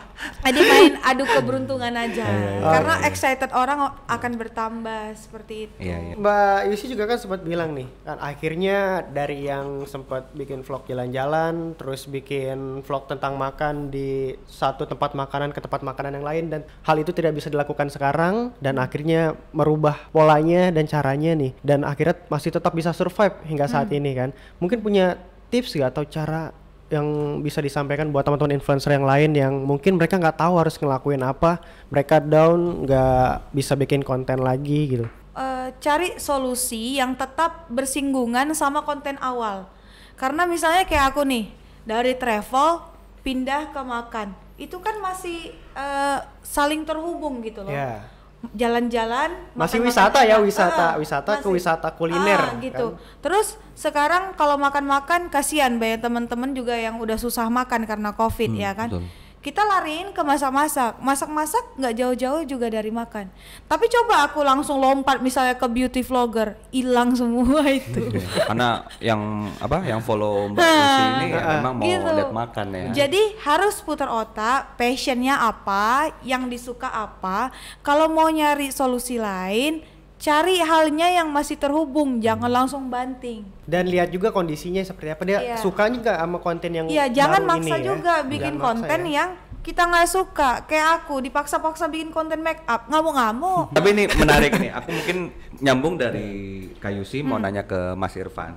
[SPEAKER 2] Jadi main adu keberuntungan aja.
[SPEAKER 4] Iya,
[SPEAKER 2] Karena excited orang akan bertambah seperti itu.
[SPEAKER 4] Iya, iya.
[SPEAKER 3] Mbak Yusi juga kan sempat bilang nih, kan akhirnya dari yang sempat bikin vlog jalan-jalan, terus bikin vlog tentang makan di satu tempat makanan ke tempat makanan yang lain dan hal itu tidak bisa dilakukan sekarang dan akhirnya merubah polanya dan caranya nih dan akhirnya masih tetap bisa survive hingga saat ini kan. Mungkin punya tips gak atau cara yang bisa disampaikan buat teman-teman influencer yang lain yang mungkin mereka nggak tahu harus ngelakuin apa, mereka down nggak bisa bikin konten lagi gitu.
[SPEAKER 2] Eh, cari solusi yang tetap bersinggungan sama konten awal. Karena misalnya kayak aku nih, dari travel pindah ke makan, itu kan masih eh, saling terhubung gitu loh.
[SPEAKER 3] Ya.
[SPEAKER 2] Jalan-jalan,
[SPEAKER 3] Masih wisata ya, wisata,
[SPEAKER 2] Ah,
[SPEAKER 3] wisata ke
[SPEAKER 2] masih.
[SPEAKER 3] wisata kuliner,
[SPEAKER 2] Ah, gitu.
[SPEAKER 3] kan?
[SPEAKER 2] Terus sekarang kalau makan-makan kasihan banyak teman-teman juga yang udah susah makan karena covid
[SPEAKER 4] Hmm,
[SPEAKER 2] ya kan.
[SPEAKER 4] betul.
[SPEAKER 2] Kita lariin ke masak-masak. Masak-masak nggak jauh-jauh juga dari makan. Tapi coba aku langsung lompat misalnya ke beauty vlogger, hilang semua itu.
[SPEAKER 4] Karena yang apa yang follow Mbak Lucy ini ya memang mau
[SPEAKER 2] Gitu.
[SPEAKER 4] lihat makan ya.
[SPEAKER 2] Jadi harus putar otak, passionnya apa, yang disuka apa. Kalau mau nyari solusi lain, cari halnya yang masih terhubung, jangan langsung banting.
[SPEAKER 3] Dan lihat juga kondisinya seperti apa dia
[SPEAKER 2] Iya.
[SPEAKER 3] sukanya nggak sama konten yang
[SPEAKER 2] Iya, jangan
[SPEAKER 3] baru
[SPEAKER 2] maksa
[SPEAKER 3] ini ya.
[SPEAKER 2] juga bikin
[SPEAKER 3] Jangan maksa
[SPEAKER 2] konten
[SPEAKER 3] ya.
[SPEAKER 2] yang kita nggak suka. Kayak aku dipaksa-paksa bikin konten make up, ngamuk-ngamuk.
[SPEAKER 4] Tapi ini menarik nih. Aku mungkin nyambung dari Kayusi mau
[SPEAKER 2] Hmm.
[SPEAKER 4] nanya ke Mas Irfan.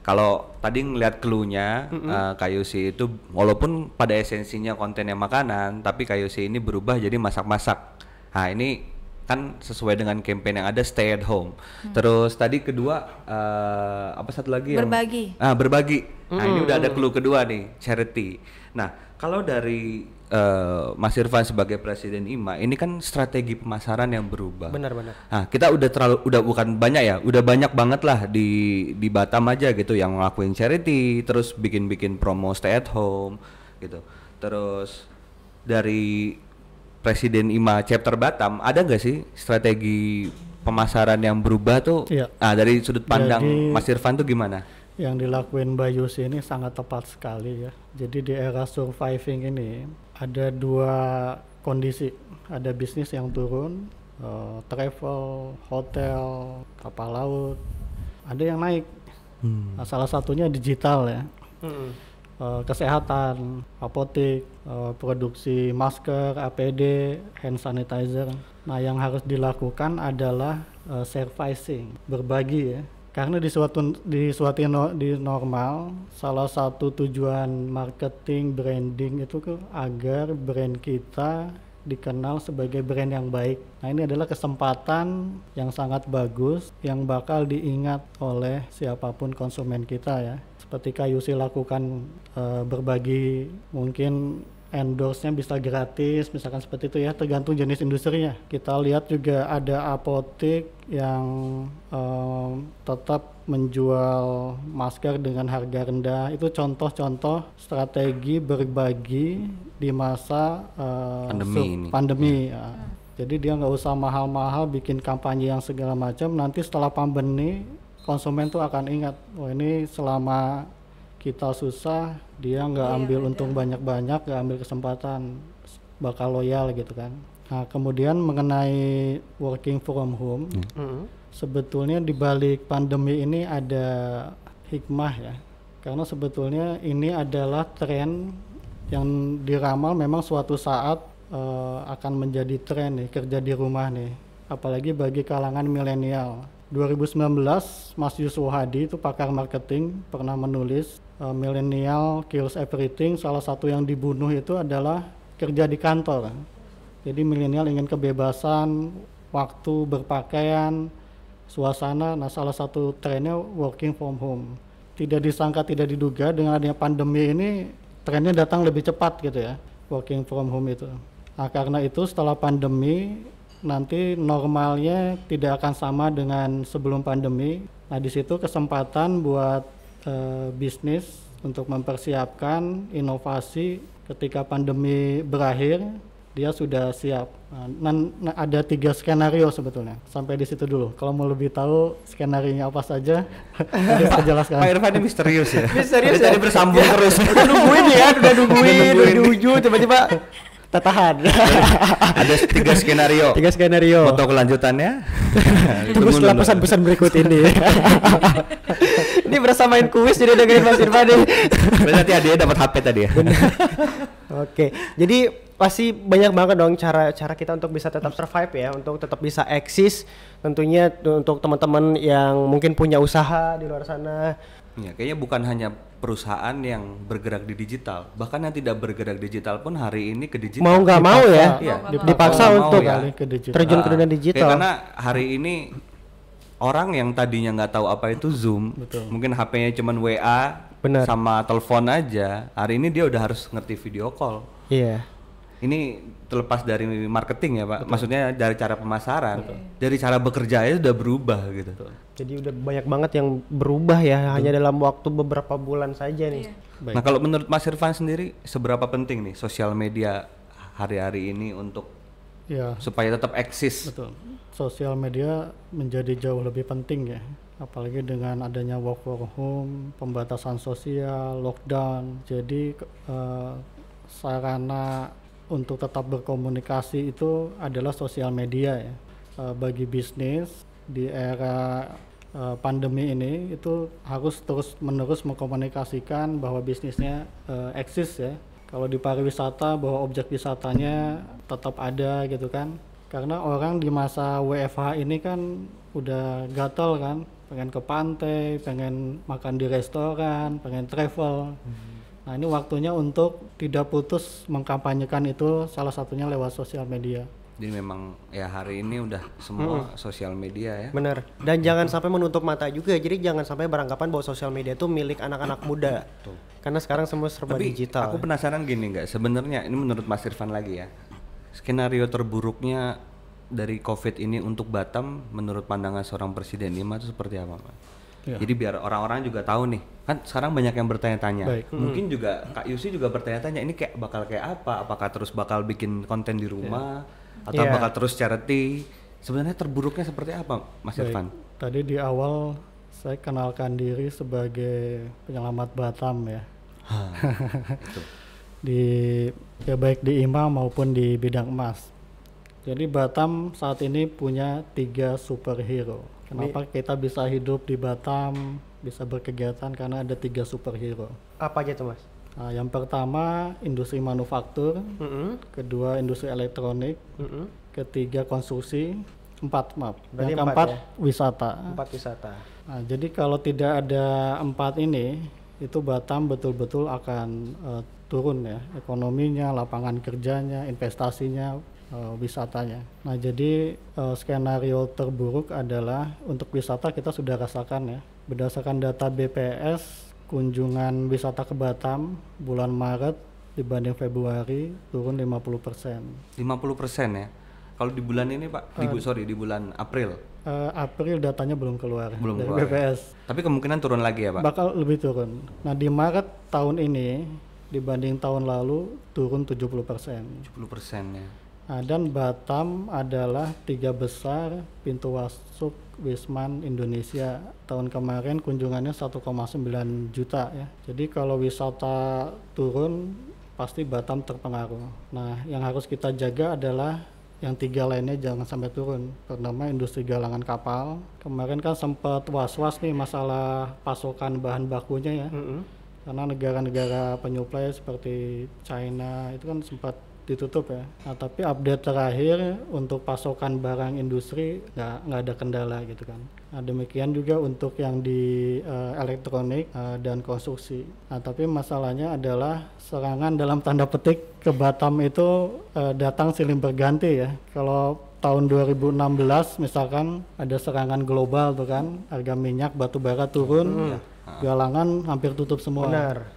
[SPEAKER 4] Kalau tadi ngelihat clue-nya eh, Kayusi itu walaupun pada esensinya kontennya makanan, tapi Kayusi ini berubah jadi masak-masak. Nah, ini kan sesuai dengan campaign yang ada stay at home. Terus tadi kedua eh, apa satu lagi yang
[SPEAKER 2] Berbagi.
[SPEAKER 4] Ah, berbagi. Nah, ini udah ada clue kedua nih, charity. Nah, kalau dari eh, Mas Irfan sebagai presiden IMA, ini kan strategi pemasaran yang berubah.
[SPEAKER 3] Benar-benar.
[SPEAKER 4] Nah, kita udah terlalu udah bukan banyak ya, udah banyak banget lah di di Batam aja gitu yang ngelakuin charity, terus bikin-bikin promo stay at home gitu. Terus dari Presiden IMA chapter Batam ada nggak sih strategi pemasaran yang berubah tuh?
[SPEAKER 1] Iya.
[SPEAKER 4] Ah, dari sudut pandang
[SPEAKER 1] Jadi-
[SPEAKER 4] Mas Irfan tuh gimana?
[SPEAKER 1] yang dilakuin Mbak Yusi ini sangat tepat sekali ya. Jadi di era surviving ini ada dua kondisi, ada bisnis yang turun, eh, travel, hotel, kapal laut, ada yang naik. Nah, salah satunya digital ya,
[SPEAKER 3] Mm-mm.
[SPEAKER 1] Eh, kesehatan, apotek, eh, produksi masker, APD, hand sanitizer. Nah, yang harus dilakukan adalah eh, servicing, berbagi ya. Karena di suatu di suatu no- di normal, salah satu tujuan marketing branding itu ke agar brand kita dikenal sebagai brand yang baik. Nah, ini adalah kesempatan yang sangat bagus yang bakal diingat oleh siapa pun konsumen kita ya. Seperti Kayusi lakukan eh, berbagi mungkin endorse-nya bisa gratis, misalkan seperti itu ya, tergantung jenis industrinya. Kita lihat juga ada apotek yang em, tetap menjual masker dengan harga rendah. Itu contoh-contoh strategi berbagi di masa eh,
[SPEAKER 4] Pandemi ini.
[SPEAKER 1] pandemi. ya. Jadi dia nggak usah mahal-mahal bikin kampanye yang segala macam. Nanti setelah pandemi konsumen tuh akan ingat, oh ini selama kita susah dia nggak
[SPEAKER 2] Iya,
[SPEAKER 1] ambil
[SPEAKER 2] betul.
[SPEAKER 1] untung banyak-banyak, nggak ambil kesempatan, bakal loyal gitu kan. Nah kemudian mengenai working from home,
[SPEAKER 3] Mm-mm.
[SPEAKER 1] sebetulnya di balik pandemi ini ada hikmah ya. Karena sebetulnya ini adalah tren yang diramal memang suatu saat eh, akan menjadi tren nih kerja di rumah nih. Apalagi bagi kalangan milenial. 2019 Mas Yusuf Hadi itu pakar marketing pernah menulis eh, milenial kills everything salah satu yang dibunuh itu adalah kerja di kantor. Jadi milenial ingin kebebasan waktu berpakaian, suasana. Nah, salah satu trennya working from home. Tidak disangka, tidak diduga dengan adanya pandemi ini trennya datang lebih cepat gitu ya, working from home itu. Nah, karena itu setelah pandemi nanti normalnya tidak akan sama dengan sebelum pandemi. Nah, di situ kesempatan buat eh, bisnis untuk mempersiapkan inovasi ketika pandemi berakhir dia sudah siap. Nah, nah, ada tiga skenario sebetulnya. Sampai di situ dulu. Kalau mau lebih tahu skenario apa saja, saya jelaskan.
[SPEAKER 4] Pak Irfan ini misterius ya.
[SPEAKER 3] Misterius
[SPEAKER 4] Dari
[SPEAKER 3] ya?
[SPEAKER 4] tadi bersambung terus.
[SPEAKER 3] udah nungguin ya, udah nungguin, udah di ujung tiba-tiba Tertahan.
[SPEAKER 4] Ada tiga skenario.
[SPEAKER 3] Tiga skenario.
[SPEAKER 4] Foto kelanjutannya.
[SPEAKER 3] Tunggu setelah pesan-pesan berikut ini. Ini berasa main kuis jadi dengerin Mas Irfan nih.
[SPEAKER 4] Berarti dia dapat HP tadi ya.
[SPEAKER 3] Oke, jadi pasti banyak banget dong cara cara kita untuk bisa tetap survive ya, untuk tetap bisa eksis. Tentunya untuk teman-teman yang mungkin punya usaha di luar sana.
[SPEAKER 4] Ya, kayaknya bukan hanya perusahaan yang bergerak di digital, bahkan yang tidak bergerak digital pun hari ini ke digital.
[SPEAKER 3] Mau nggak mau ya,
[SPEAKER 4] Iya,
[SPEAKER 3] dipaksa
[SPEAKER 4] nggak
[SPEAKER 3] untuk
[SPEAKER 4] mau ya.
[SPEAKER 1] Ke digital.
[SPEAKER 3] terjun ke dunia
[SPEAKER 4] kayak
[SPEAKER 3] digital.
[SPEAKER 4] karena hari ini orang yang tadinya nggak tahu apa itu Zoom, mungkin HP-nya cuman WA
[SPEAKER 3] Benar.
[SPEAKER 4] sama telepon aja. Hari ini dia udah harus ngerti video call.
[SPEAKER 3] Iya.
[SPEAKER 4] Ini terlepas dari marketing ya Pak, maksudnya dari cara pemasaran, dari cara bekerja aja udah berubah gitu.
[SPEAKER 3] Jadi udah banyak banget yang berubah ya hanya dalam waktu beberapa bulan saja nih.
[SPEAKER 1] Baik.
[SPEAKER 4] Nah kalau menurut Mas Irfan sendiri, seberapa penting nih sosial media hari-hari ini untuk
[SPEAKER 1] Ya,
[SPEAKER 4] supaya tetap eksis?
[SPEAKER 1] betul. Sosial media menjadi jauh lebih penting ya. Apalagi dengan adanya work from home, pembatasan sosial, lockdown. Jadi eh, sarana untuk tetap berkomunikasi itu adalah sosial media ya. Eh, bagi bisnis di era eh, pandemi ini itu harus terus menerus mengkomunikasikan bahwa bisnisnya eksis ya. Kalau di pariwisata bahwa objek wisatanya tetap ada gitu kan. Karena orang di masa WFH ini kan udah gatel kan, pengen ke pantai, pengen makan di restoran, pengen travel. Nah, ini waktunya untuk tidak putus mengkampanyekan itu salah satunya lewat sosial media.
[SPEAKER 4] Jadi memang ya hari ini udah semua sosial media ya.
[SPEAKER 3] Bener. Dan jangan sampai menutup mata juga. Jadi jangan sampai beranggapan bahwa sosial media itu milik anak-anak muda. Karena sekarang semua serba
[SPEAKER 4] Tapi
[SPEAKER 3] digital.
[SPEAKER 4] aku penasaran gini nggak, sebenarnya ini menurut Mas Irfan lagi ya, skenario terburuknya dari COVID ini untuk Batam menurut pandangan seorang presiden Lima itu seperti apa, Pak?
[SPEAKER 1] Ya.
[SPEAKER 4] Jadi biar orang-orang juga tahu nih, kan sekarang banyak yang bertanya-tanya.
[SPEAKER 1] Baik.
[SPEAKER 4] Mungkin juga Kak Yusi juga bertanya-tanya, ini kayak bakal kayak apa? Apakah terus bakal bikin konten di rumah atau
[SPEAKER 3] Iya.
[SPEAKER 4] bakal terus charity? Sebenarnya terburuknya seperti apa, Mas
[SPEAKER 1] Baik.
[SPEAKER 4] Irfan?
[SPEAKER 1] Tadi di awal saya kenalkan diri sebagai penyelamat Batam ya.
[SPEAKER 4] Itu.
[SPEAKER 1] di ya baik di IMA maupun di bidang emas. Jadi Batam saat ini punya tiga superhero. Kenapa kita bisa hidup di Batam, bisa berkegiatan karena ada tiga superhero.
[SPEAKER 3] Apa aja tuh mas?
[SPEAKER 1] Nah, yang pertama industri manufaktur,
[SPEAKER 3] Mm-mm.
[SPEAKER 1] kedua industri elektronik,
[SPEAKER 3] Mm-mm.
[SPEAKER 1] ketiga konstruksi, empat maaf.
[SPEAKER 3] Berarti
[SPEAKER 1] yang
[SPEAKER 3] empat
[SPEAKER 1] keempat
[SPEAKER 3] ya?
[SPEAKER 1] wisata.
[SPEAKER 3] Tempat wisata.
[SPEAKER 1] Nah, jadi kalau tidak ada empat ini, itu Batam betul-betul akan eh, turun ya ekonominya, lapangan kerjanya, investasinya, eh, wisatanya. Nah, jadi eh, skenario terburuk adalah untuk wisata kita sudah rasakan ya. Berdasarkan data BPS, kunjungan wisata ke Batam bulan Maret dibanding Februari turun 50%.
[SPEAKER 4] 50% ya. Kalau di bulan ini Pak, di bu- sorry di bulan April,
[SPEAKER 1] Eh, April datanya belum keluar
[SPEAKER 4] Belum
[SPEAKER 1] dari
[SPEAKER 4] keluar ya?
[SPEAKER 1] BPS.
[SPEAKER 4] tapi kemungkinan turun lagi ya Pak.
[SPEAKER 1] bakal lebih turun. Nah di Maret tahun ini dibanding tahun lalu turun 70%.
[SPEAKER 4] 70% ya.
[SPEAKER 1] Nah, dan Batam adalah tiga besar pintu masuk Wisman Indonesia. Tahun kemarin kunjungannya 1,9 juta ya. Jadi kalau wisata turun pasti Batam terpengaruh. Nah yang harus kita jaga adalah yang tiga lainnya jangan sampai turun. Pertama industri galangan kapal. Kemarin kan sempat was-was nih masalah pasokan bahan bakunya ya
[SPEAKER 3] Mm-mm.
[SPEAKER 1] karena negara-negara penyuplai seperti China itu kan sempat ditutup ya. Nah, tapi update terakhir untuk pasokan barang industri nggak nggak ada kendala gitu kan. Nah, demikian juga untuk yang di eh, elektronik eh, dan konstruksi. Nah, tapi masalahnya adalah serangan dalam tanda petik ke Batam itu eh, datang silih berganti ya. Kalau tahun 2016 misalkan ada serangan global tuh kan, harga minyak batu bara turun, galangan hampir tutup semua.
[SPEAKER 3] Benar.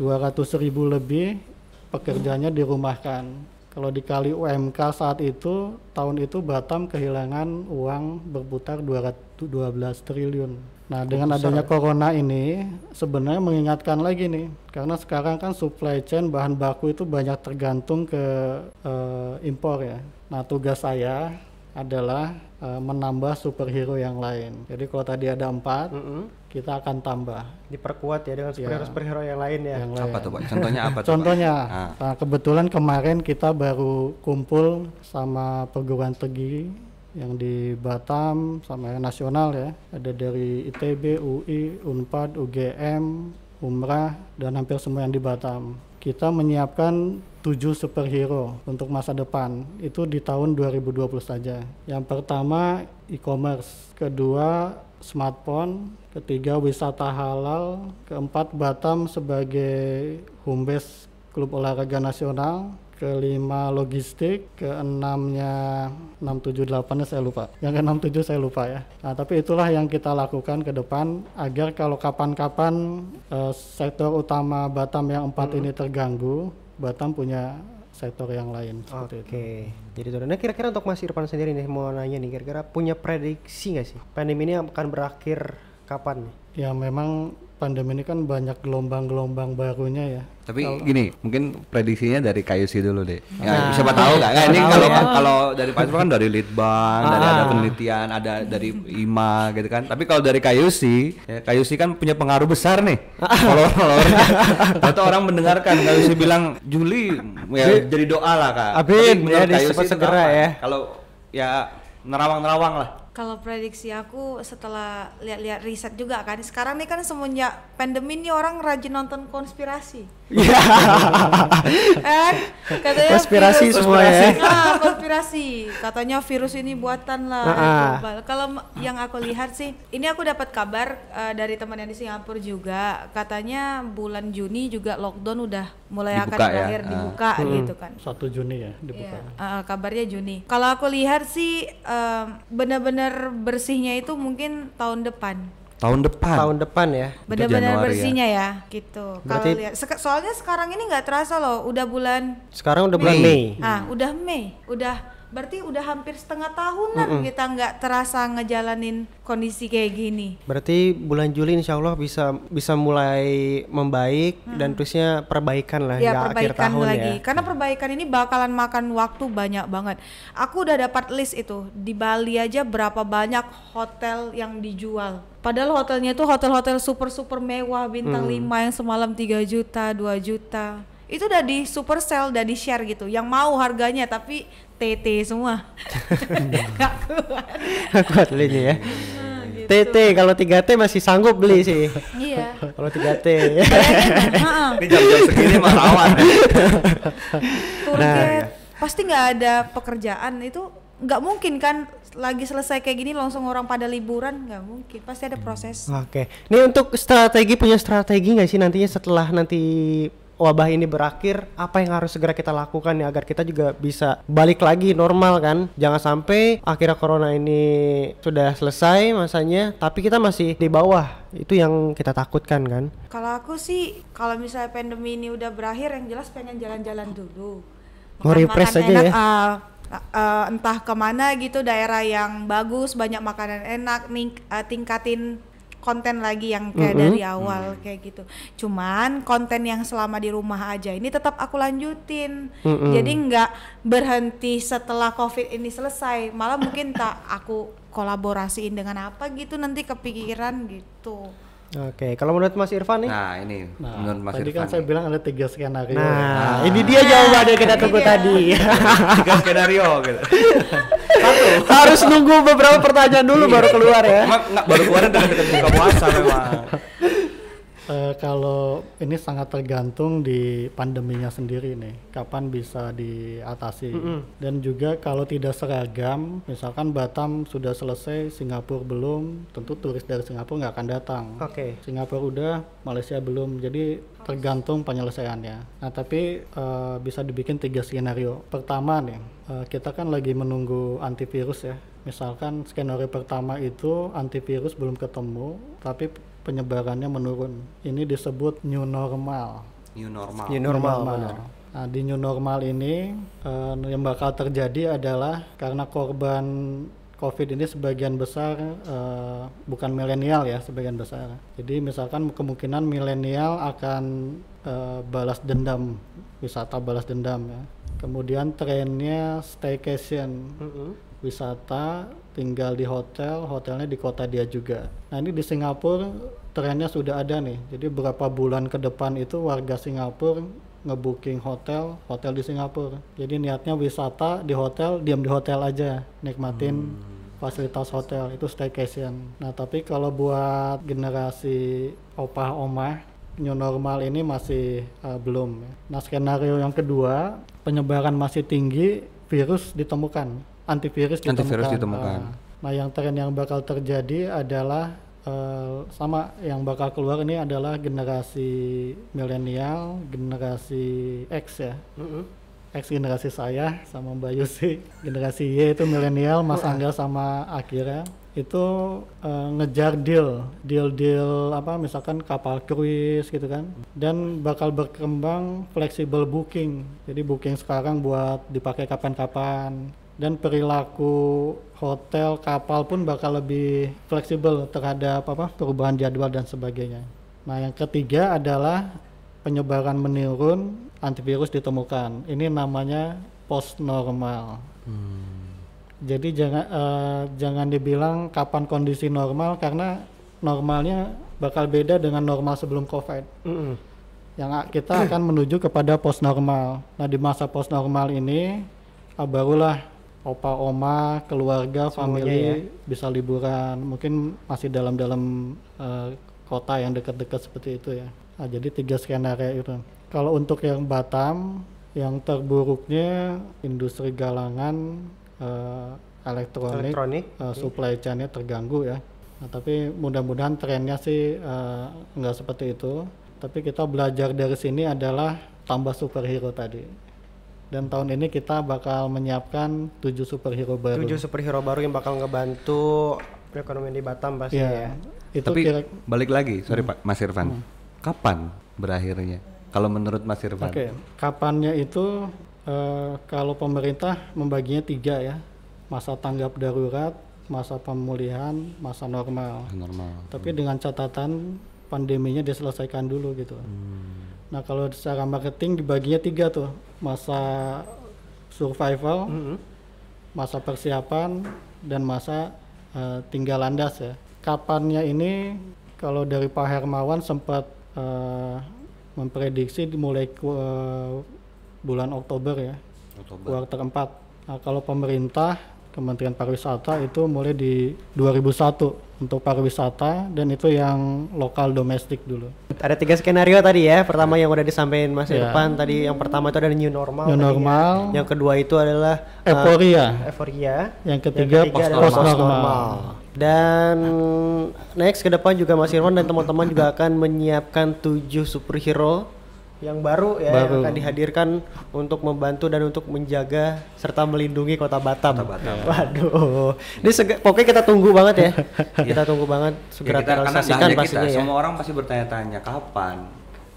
[SPEAKER 1] 200 ribu lebih pekerjanya dirumahkan. Kalau dikali UMK saat itu, tahun itu Batam kehilangan uang berputar 212 triliun. Nah, dengan adanya corona ini sebenarnya mengingatkan lagi nih, karena sekarang kan supply chain bahan baku itu banyak tergantung ke eh, impor ya. Nah, tugas saya adalah eh, menambah superhero yang lain. Jadi kalau tadi ada empat,
[SPEAKER 3] Mm-mm.
[SPEAKER 1] kita akan tambah
[SPEAKER 3] Diperkuat ya dengan superhero-superhero yang lain ya.
[SPEAKER 1] yang
[SPEAKER 4] Apa
[SPEAKER 1] lain.
[SPEAKER 4] tuh Pak? Contohnya apa tuh? Pak?
[SPEAKER 1] Contohnya,
[SPEAKER 4] Ah.
[SPEAKER 1] nah, kebetulan kemarin kita baru kumpul sama perguruan tinggi yang di Batam sama yang nasional ya. Ada dari ITB, UI, Unpad, UGM, Umrah dan hampir semua yang di Batam. Kita menyiapkan tujuh superhero untuk masa depan. Itu di tahun 2020 saja. Yang pertama e-commerce, kedua smartphone, ketiga wisata halal, keempat Batam sebagai home base klub olahraga nasional, kelima logistik, keenamnya 678 nya saya lupa. Yang keenam tujuh saya lupa ya. Nah, tapi itulah yang kita lakukan ke depan agar kalau kapan-kapan eh, sektor utama Batam yang empat ini terganggu, Batam punya sektor yang lain seperti itu.
[SPEAKER 3] Oke, jadi itu. Nah kira-kira untuk Mas Irfan sendiri nih mau nanya nih, kira-kira punya prediksi nggak sih pandemi ini akan berakhir kapan nih?
[SPEAKER 1] Ya memang pandemi ini kan banyak gelombang-gelombang barunya ya.
[SPEAKER 4] Tapi gini, mungkin prediksinya dari KUC dulu deh. Ya,
[SPEAKER 3] Nah,
[SPEAKER 4] siapa tahu nggak? Nah, ini kalau
[SPEAKER 3] ya.
[SPEAKER 4] kalau dari Pak kan dari Litbang, dari
[SPEAKER 3] Ah.
[SPEAKER 4] ada penelitian, ada dari IMA gitu kan. Tapi kalau dari KUC, ya, KUC kan punya pengaruh besar nih. Follower-followernya. Atau orang mendengarkan KUC bilang Juli ya jadi doa lah kak.
[SPEAKER 3] Amin,
[SPEAKER 4] Tapi
[SPEAKER 3] ya, cepat
[SPEAKER 4] itu
[SPEAKER 3] segera
[SPEAKER 4] apa?
[SPEAKER 3] ya.
[SPEAKER 4] Kalau ya nerawang-nerawang lah.
[SPEAKER 2] Kalau prediksi aku setelah lihat-lihat riset juga kan, sekarang nih kan semenjak pandemi ini orang rajin nonton konspirasi.
[SPEAKER 3] Iya.
[SPEAKER 2] kan katanya
[SPEAKER 3] Konspirasi
[SPEAKER 2] virus-
[SPEAKER 3] semua ya.
[SPEAKER 2] Ah, konspirasi katanya virus ini buatan lah
[SPEAKER 3] Ah, ah.
[SPEAKER 2] global. kalau yang aku lihat sih ini aku dapat kabar eh, dari teman yang di Singapura juga katanya bulan Juni juga lockdown udah mulai akan
[SPEAKER 4] Dibuka ya,
[SPEAKER 2] berakhir
[SPEAKER 4] ah.
[SPEAKER 2] dibuka gitu kan
[SPEAKER 1] 1 Juni ya dibuka.
[SPEAKER 2] Iya, eh, kabarnya Juni. Kalau aku lihat sih em, benar-benar bersihnya itu mungkin tahun depan.
[SPEAKER 4] Tahun depan.
[SPEAKER 3] Tahun depan ya.
[SPEAKER 2] Benar-benar
[SPEAKER 4] ya.
[SPEAKER 2] bersihnya ya, gitu. Kalau lihat soalnya sekarang ini nggak terasa loh, udah bulan
[SPEAKER 3] Sekarang udah bulan Mei.
[SPEAKER 2] Ah, udah Mei, udah berarti udah hampir setengah tahunan kita nggak terasa ngejalanin kondisi kayak gini.
[SPEAKER 3] Berarti bulan Juli insya Allah bisa bisa mulai membaik dan terusnya perbaikan lah
[SPEAKER 2] ya
[SPEAKER 3] akhir
[SPEAKER 2] perbaikan
[SPEAKER 3] tahun
[SPEAKER 2] lagi.
[SPEAKER 3] ya.
[SPEAKER 2] karena perbaikan ini bakalan makan waktu banyak banget. Aku udah dapat list itu. Di Bali aja berapa banyak hotel yang dijual. Padahal hotelnya itu hotel-hotel super super mewah. Bintang 5 yang semalam 3 juta 2 juta itu udah di super sell udah di share gitu yang mau harganya tapi TT semua Nggak kuat.
[SPEAKER 3] Kuat belinya ya.
[SPEAKER 2] Nah, gitu.
[SPEAKER 3] TT kalau 3T masih sanggup beli sih.
[SPEAKER 2] iya
[SPEAKER 3] Kalau 3T.
[SPEAKER 2] Heeh.
[SPEAKER 4] Ini jam-jam segini mah rawan.
[SPEAKER 2] tour
[SPEAKER 3] Nah,
[SPEAKER 2] guide pasti nggak ada pekerjaan itu nggak mungkin kan lagi selesai kayak gini langsung orang pada liburan nggak mungkin pasti ada proses
[SPEAKER 3] Oke. Ini untuk strategi punya strategi nggak sih nantinya setelah nanti wabah ini berakhir apa yang harus segera kita lakukan ya agar kita juga bisa balik lagi normal kan? Jangan sampai akhirnya corona ini sudah selesai masanya tapi kita masih di bawah. Itu yang kita takutkan kan?
[SPEAKER 2] Kalau aku sih kalau misalnya pandemi ini udah berakhir yang jelas pengen jalan-jalan dulu.
[SPEAKER 3] Mau refresh aja
[SPEAKER 2] enak,
[SPEAKER 3] ya?
[SPEAKER 2] ah, ah, entah ke mana gitu daerah yang bagus banyak makanan enak ning, ah, tingkatin konten lagi yang kayak
[SPEAKER 3] Mm-mm.
[SPEAKER 2] dari awal kayak gitu cuman konten yang selama di rumah aja ini tetap aku lanjutin
[SPEAKER 3] Mm-mm.
[SPEAKER 2] jadi nggak berhenti setelah covid ini selesai malah mungkin tak aku kolaborasiin dengan apa gitu nanti kepikiran gitu
[SPEAKER 3] oke kalau menurut Mas Irfan nih
[SPEAKER 4] Nah ini
[SPEAKER 1] Nah,
[SPEAKER 4] menurut Mas
[SPEAKER 1] tadi
[SPEAKER 4] Irfan
[SPEAKER 1] kan saya
[SPEAKER 4] nih.
[SPEAKER 1] bilang ada tiga skenario.
[SPEAKER 3] nah ini dia jawaban yang kita tunggu
[SPEAKER 2] Iya.
[SPEAKER 3] tadi
[SPEAKER 4] tiga skenario gitu.
[SPEAKER 3] harus nunggu beberapa pertanyaan dulu baru keluar ya
[SPEAKER 4] Emang nggak baru keluar dengan dekat buka puasa memang.
[SPEAKER 1] Eh, kalau ini sangat tergantung di pandeminya sendiri nih, kapan bisa diatasi. Dan juga kalau tidak seragam, misalkan Batam sudah selesai, Singapura belum, tentu turis dari Singapura nggak akan datang.
[SPEAKER 3] oke
[SPEAKER 1] Singapura udah, Malaysia belum, jadi tergantung penyelesaiannya. Nah tapi eh, bisa dibikin tiga skenario. Pertama nih, eh, kita kan lagi menunggu antivirus ya. Misalkan skenario pertama itu antivirus belum ketemu, tapi penyebarannya menurun. Ini disebut new normal.
[SPEAKER 4] New normal.
[SPEAKER 3] New normal, benar.
[SPEAKER 1] Nah, di new normal ini eh, yang bakal terjadi adalah karena korban COVID ini sebagian besar eh, bukan milenial ya, sebagian besar. Jadi misalkan kemungkinan milenial akan eh, balas dendam, wisata balas dendam ya. Kemudian trennya staycation.
[SPEAKER 3] Mm-mm.
[SPEAKER 1] Wisata, tinggal di hotel, hotelnya di kota dia juga. Nah ini di Singapura trennya sudah ada nih. Jadi beberapa bulan ke depan itu warga Singapura ngebooking hotel, hotel di Singapura. Jadi niatnya wisata di hotel, diam di hotel aja, nikmatin fasilitas hotel itu staycation. Nah tapi kalau buat generasi opah omah new normal ini masih uh, belum. Nah skenario yang kedua penyebaran masih tinggi, virus ditemukan, antivirus ditemukan.
[SPEAKER 4] Antivirus ditemukan.
[SPEAKER 1] Uh, nah yang tren yang bakal terjadi adalah uh, sama yang bakal keluar ini adalah generasi milenial, generasi X ya. X generasi saya sama Mbak Yusi, generasi Y itu milenial, Mas Angga sama Akira itu eh, ngejar deal, deal-deal apa misalkan kapal cruise gitu kan, dan bakal berkembang flexible booking. Jadi booking sekarang buat dipakai kapan-kapan dan perilaku hotel kapal pun bakal lebih fleksibel terhadap apa perubahan jadwal dan sebagainya. Nah yang ketiga adalah penyebaran menurun, antivirus ditemukan. Ini namanya post normal. Jadi jangan eh, jangan dibilang kapan kondisi normal karena normalnya bakal beda dengan normal sebelum COVID.
[SPEAKER 3] Mm-mm.
[SPEAKER 1] Yang a- kita akan menuju kepada post normal. Nah di masa post normal ini ah, barulah opa oma keluarga
[SPEAKER 3] Semuanya
[SPEAKER 1] family
[SPEAKER 3] ya.
[SPEAKER 1] bisa liburan. Mungkin masih dalam-dalam eh, kota yang dekat-dekat seperti itu ya. Nah, jadi tiga skenario itu. Kalau untuk yang Batam yang terburuknya industri galangan eh, elektronik,
[SPEAKER 3] Elektronik.
[SPEAKER 1] eh, supply chainnya terganggu ya. Nah, tapi mudah-mudahan trennya sih eh, nggak seperti itu. Tapi kita belajar dari sini adalah tambah superhero tadi dan tahun ini kita bakal menyiapkan tujuh superhero baru
[SPEAKER 3] Tujuh superhero baru yang bakal ngebantu perekonomian di Batam pasti
[SPEAKER 1] ya
[SPEAKER 3] ya.
[SPEAKER 1] itu
[SPEAKER 4] Tapi
[SPEAKER 1] kira
[SPEAKER 4] balik lagi, sorry Pak Mas Irfan. Kapan berakhirnya? Kalau menurut Mas Irfan?
[SPEAKER 1] Oke, kapannya itu eh, kalau pemerintah membaginya tiga ya, masa tanggap darurat, masa pemulihan, masa normal.
[SPEAKER 4] Normal.
[SPEAKER 1] Tapi dengan catatan pandeminya diselesaikan dulu gitu. Nah kalau secara marketing dibaginya tiga tuh, masa survival,
[SPEAKER 3] Mm-mm.
[SPEAKER 1] masa persiapan, dan masa eh, tinggal landas ya. Kapannya ini kalau dari Pak Hermawan sempat eh, memprediksi dimulai ku- eh, bulan Oktober ya,
[SPEAKER 4] Oktober.
[SPEAKER 1] kuartal keempat. Nah, kalau pemerintah Kementerian Pariwisata itu mulai di 2001 untuk pariwisata dan itu yang lokal domestik dulu.
[SPEAKER 3] Ada tiga skenario tadi ya. Pertama yang udah disampaikan Mas
[SPEAKER 1] Ya.
[SPEAKER 3] Irfan tadi yang pertama itu ada new normal.
[SPEAKER 1] New
[SPEAKER 3] ya.
[SPEAKER 1] normal,
[SPEAKER 3] Yang kedua itu adalah uh,
[SPEAKER 1] euforia.
[SPEAKER 3] euforia.
[SPEAKER 1] Yang ketiga,
[SPEAKER 3] adalah
[SPEAKER 1] post normal.
[SPEAKER 3] Dan next ke depan juga Mas Irwan dan teman-teman juga akan menyiapkan tujuh superhero yang baru ya yang
[SPEAKER 1] Baru.
[SPEAKER 3] akan dihadirkan untuk membantu dan untuk menjaga serta melindungi kota Batam. Waduh, ini sege- pokoknya kita tunggu banget ya. kita tunggu banget
[SPEAKER 4] Ya,
[SPEAKER 3] segera
[SPEAKER 4] kita, karena nggak
[SPEAKER 3] terrealisasikan
[SPEAKER 4] hanya kita,
[SPEAKER 3] pastinya ya.
[SPEAKER 4] semua orang pasti bertanya-tanya kapan,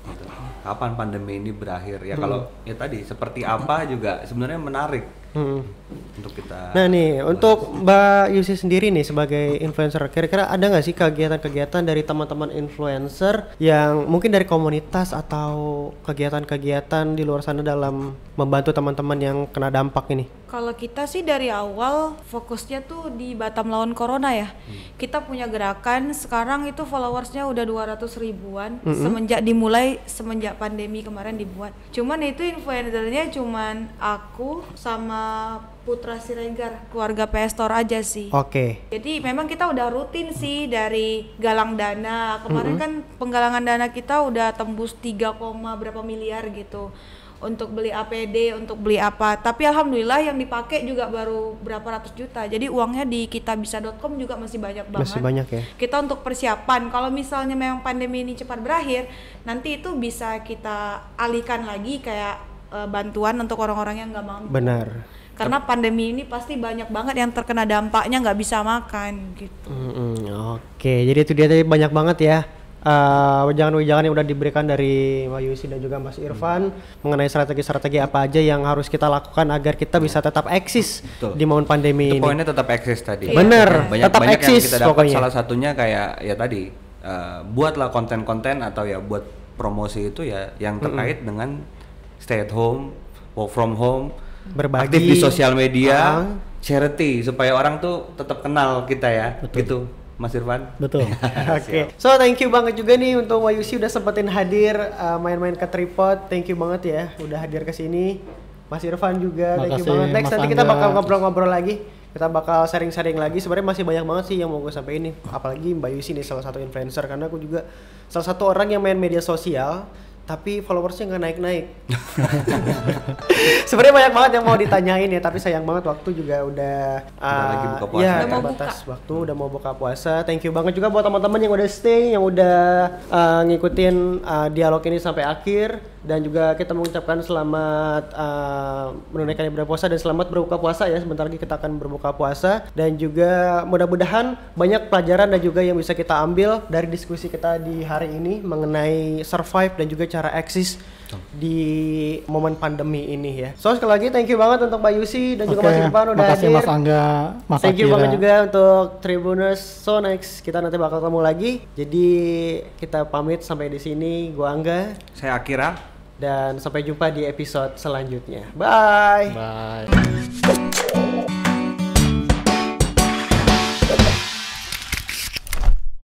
[SPEAKER 4] gitu. kapan pandemi ini berakhir. Ya kalau ya tadi seperti apa juga sebenarnya menarik
[SPEAKER 3] Hmm.
[SPEAKER 4] untuk kita.
[SPEAKER 3] Nah nih, untuk Mbak Yusi sendiri nih sebagai influencer, kira-kira ada nggak sih kegiatan-kegiatan dari teman-teman influencer yang mungkin dari komunitas atau kegiatan-kegiatan di luar sana dalam membantu teman-teman yang kena dampak ini?
[SPEAKER 2] Kalau kita sih dari awal fokusnya tuh di Batam lawan Corona ya. Kita punya gerakan sekarang itu followersnya udah 200 ribuan semenjak dimulai semenjak pandemi kemarin dibuat. Cuman itu influencernya cuman aku sama Putra Siregar keluarga Pestor aja sih.
[SPEAKER 3] Oke,
[SPEAKER 2] Jadi memang kita udah rutin sih dari galang dana. Kemarin kan penggalangan dana kita udah tembus 3, koma berapa miliar gitu untuk beli APD, untuk beli apa. Tapi alhamdulillah yang dipakai juga baru berapa ratus juta. Jadi uangnya di kitabisa.com juga masih banyak banget.
[SPEAKER 3] masih banyak ya.
[SPEAKER 2] Kita untuk persiapan kalau misalnya memang pandemi ini cepat berakhir, nanti itu bisa kita alihkan lagi kayak eh, bantuan untuk orang-orang yang nggak mampu
[SPEAKER 3] Benar.
[SPEAKER 2] Karena pandemi ini pasti banyak banget yang terkena dampaknya nggak bisa makan gitu.
[SPEAKER 3] Mm-mm, Oke, jadi itu dia tadi banyak banget ya. eh, wejangan-wejangan yang udah diberikan dari Mbak Yusi dan juga Mas Irfan mengenai strategi-strategi apa aja yang harus kita lakukan agar kita bisa tetap eksis
[SPEAKER 4] Betul.
[SPEAKER 3] di momen pandemi
[SPEAKER 4] itu
[SPEAKER 3] ini.
[SPEAKER 4] poinnya tetap eksis tadi.
[SPEAKER 3] Iya. Bener,
[SPEAKER 4] banyak
[SPEAKER 3] tetap
[SPEAKER 4] banyak
[SPEAKER 3] eksis
[SPEAKER 4] yang kita dapat
[SPEAKER 3] pokoknya.
[SPEAKER 4] salah satunya kayak ya tadi eh, buatlah konten-konten atau ya buat promosi itu ya yang terkait dengan stay at home, work from home,
[SPEAKER 3] Berbagi.
[SPEAKER 4] aktif di sosial media,
[SPEAKER 3] Ah.
[SPEAKER 4] charity supaya orang tuh tetap kenal kita ya. Gitu, Mas Irfan.
[SPEAKER 1] Betul.
[SPEAKER 3] Oke, so thank you banget juga nih untuk Wayusi udah sempetin hadir uh, main-main ke Tripod. Thank you banget ya udah hadir ke sini. Mas Irfan juga, thank you
[SPEAKER 1] Makasih,
[SPEAKER 3] banget. Next
[SPEAKER 1] Mas
[SPEAKER 3] nanti kita bakal ngobrol-ngobrol lagi. Kita bakal sharing-sharing lagi. Sebenarnya masih banyak banget sih yang mau gue sampaikan nih. Apalagi Mbak Yusi nih salah satu influencer karena aku juga salah satu orang yang main media sosial tapi followersnya nggak naik-naik. Sebenarnya banyak banget yang mau ditanyain ya, tapi sayang banget waktu juga udah
[SPEAKER 4] Udah lagi
[SPEAKER 3] uh,
[SPEAKER 4] buka puasa.
[SPEAKER 3] ya,
[SPEAKER 2] Udah mau
[SPEAKER 3] terbatas waktu udah mau buka puasa. Thank you banget juga buat teman-teman yang udah stay, yang udah uh, ngikutin uh, dialog ini sampai akhir dan juga kita mengucapkan selamat uh, menunaikan ibadah puasa dan selamat berbuka puasa ya. Sebentar lagi kita akan berbuka puasa dan juga mudah-mudahan banyak pelajaran dan juga yang bisa kita ambil dari diskusi kita di hari ini mengenai survive dan juga cara eksis di momen pandemi ini ya. So sekali lagi thank you banget untuk Mbak Yusi dan juga
[SPEAKER 1] Oke,
[SPEAKER 3] Mas Irfan udah
[SPEAKER 1] makasih
[SPEAKER 3] hadir.
[SPEAKER 1] Mas Angga, Mas
[SPEAKER 3] Thank you
[SPEAKER 1] Akira.
[SPEAKER 3] banget juga untuk Tribuners. So next kita nanti bakal ketemu lagi. Jadi kita pamit sampai di sini. Gua Angga
[SPEAKER 4] Saya Akira.
[SPEAKER 3] Dan sampai jumpa di episode selanjutnya. Bye.
[SPEAKER 1] Bye.